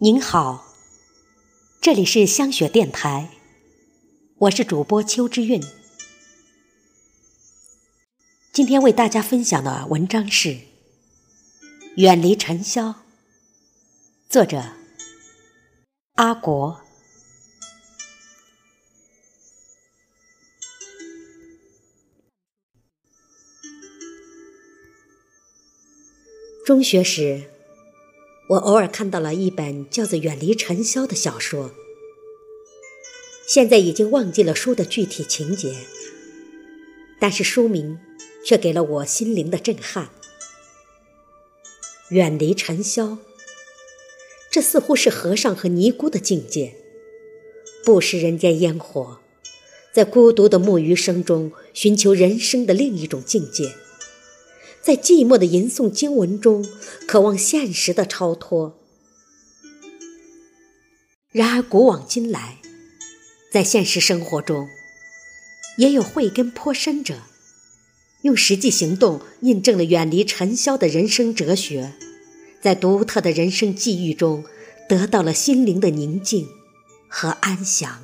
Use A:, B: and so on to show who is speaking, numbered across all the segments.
A: 您好，这里是香雪电台，我是主播邱之韵。今天为大家分享的文章是《远离尘嚣》，作者阿国。中学时。我偶尔看到了一本叫做《远离尘嚣》的小说，现在已经忘记了书的具体情节，但是书名却给了我心灵的震撼。远离尘嚣，这似乎是和尚和尼姑的境界，不食人间烟火，在孤独的木鱼声中寻求人生的另一种境界。在寂寞的吟诵经文中，渴望现实的超脱。然而，古往今来，在现实生活中，也有慧根颇深者，用实际行动印证了远离尘嚣的人生哲学，在独特的人生际遇中，得到了心灵的宁静和安详。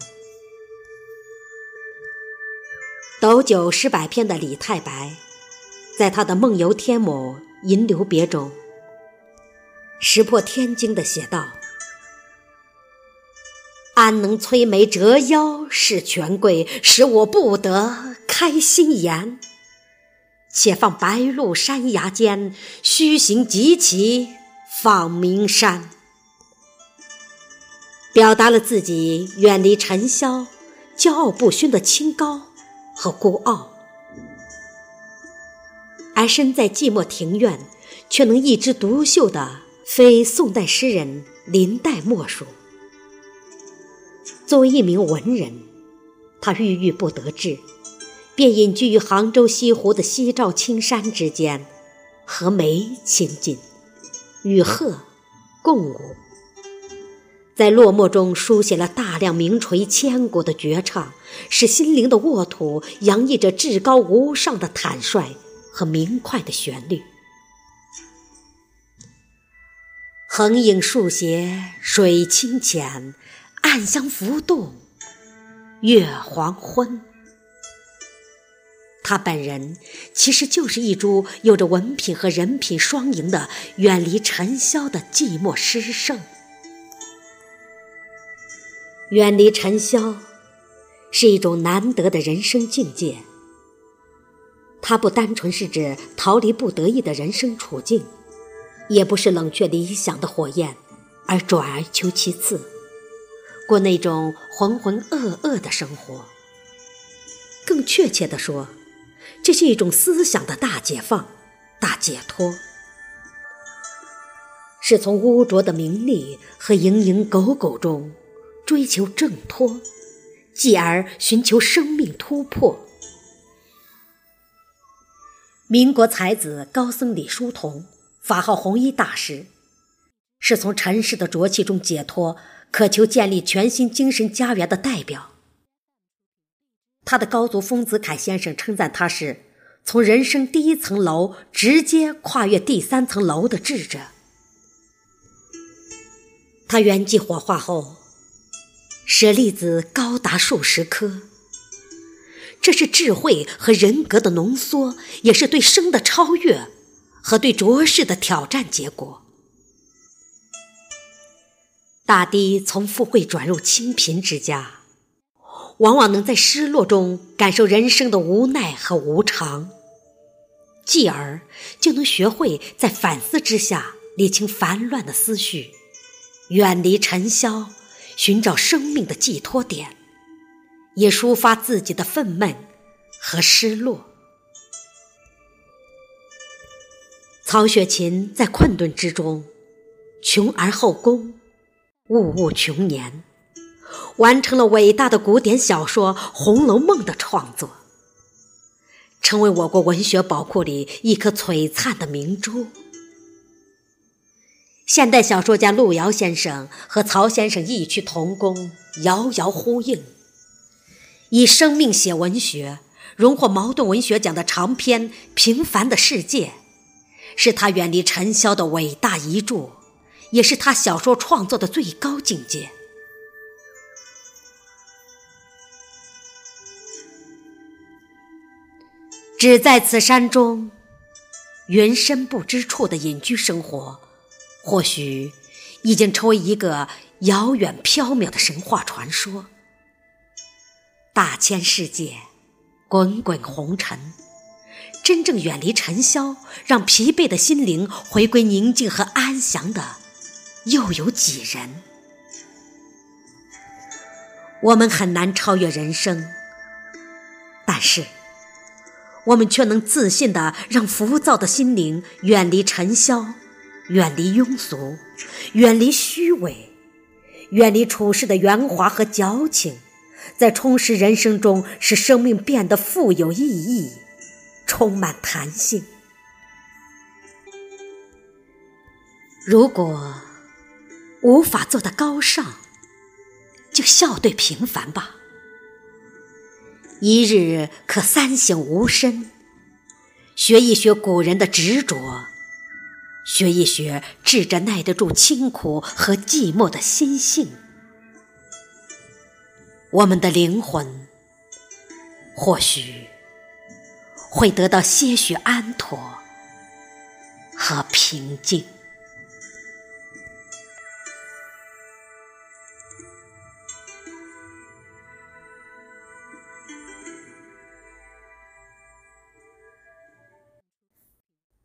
A: 斗酒诗百篇的李太白。在他的《梦游天姥吟留别》中，石破天惊地写道：“安能摧眉折腰事权贵，使我不得开心颜？且放白鹿山崖间，须行即骑访名山。”表达了自己远离尘嚣、骄傲不熏的清高和孤傲。而身在寂寞庭院，却能一枝独秀的，非宋代诗人林黛莫属。作为一名文人，他郁郁不得志，便隐居于杭州西湖的西照青山之间，和梅亲近，与鹤共舞，在落寞中书写了大量名垂千古的绝唱，使心灵的沃土洋溢着至高无上的坦率。和明快的旋律，横影竖斜，水清浅，暗香浮动，月黄昏。他本人其实就是一株有着文品和人品双赢的远离尘嚣的寂寞诗圣。远离尘嚣，是一种难得的人生境界。它不单纯是指逃离不得已的人生处境，也不是冷却理想的火焰，而转而求其次，过那种浑浑噩噩的生活。更确切地说，这是一种思想的大解放、大解脱，是从污浊的名利和蝇营狗苟中追求挣脱，继而寻求生命突破。民国才子高僧李叔同，法号弘一大师，是从尘世的浊气中解脱，渴求建立全新精神家园的代表。他的高祖丰子恺先生称赞他是从人生第一层楼直接跨越第三层楼的智者。他圆寂火化后，舍利子高达数十颗。这是智慧和人格的浓缩，也是对生的超越和对浊世的挑战结果。大抵从富贵转入清贫之家，往往能在失落中感受人生的无奈和无常，继而就能学会在反思之下理清烦乱的思绪，远离尘嚣，寻找生命的寄托点。也抒发自己的愤懑和失落。曹雪芹在困顿之中，穷而后功，物物穷年，完成了伟大的古典小说《红楼梦》的创作，成为我国文学宝库里一颗璀璨的明珠。现代小说家路遥先生和曹先生异曲同工，遥遥呼应。以生命写文学，荣获茅盾文学奖的长篇《平凡的世界》，是他远离尘嚣的伟大遗著，也是他小说创作的最高境界。只在此山中，云深不知处的隐居生活，或许已经成为一个遥远缥缈的神话传说。大千世界，滚滚红尘，真正远离尘嚣，让疲惫的心灵回归宁静和安详的，又有几人？我们很难超越人生，但是。我们却能自信地让浮躁的心灵远离尘嚣，远离庸俗，远离虚伪，远离处事的圆滑和矫情，在充实人生中使生命变得富有意义，充满弹性。如果无法做得高尚，就笑对平凡吧。一日可三省吾身，学一学古人的执着，学一学智着耐得住清苦和寂寞的心性，我们的灵魂或许会得到些许安妥和平静。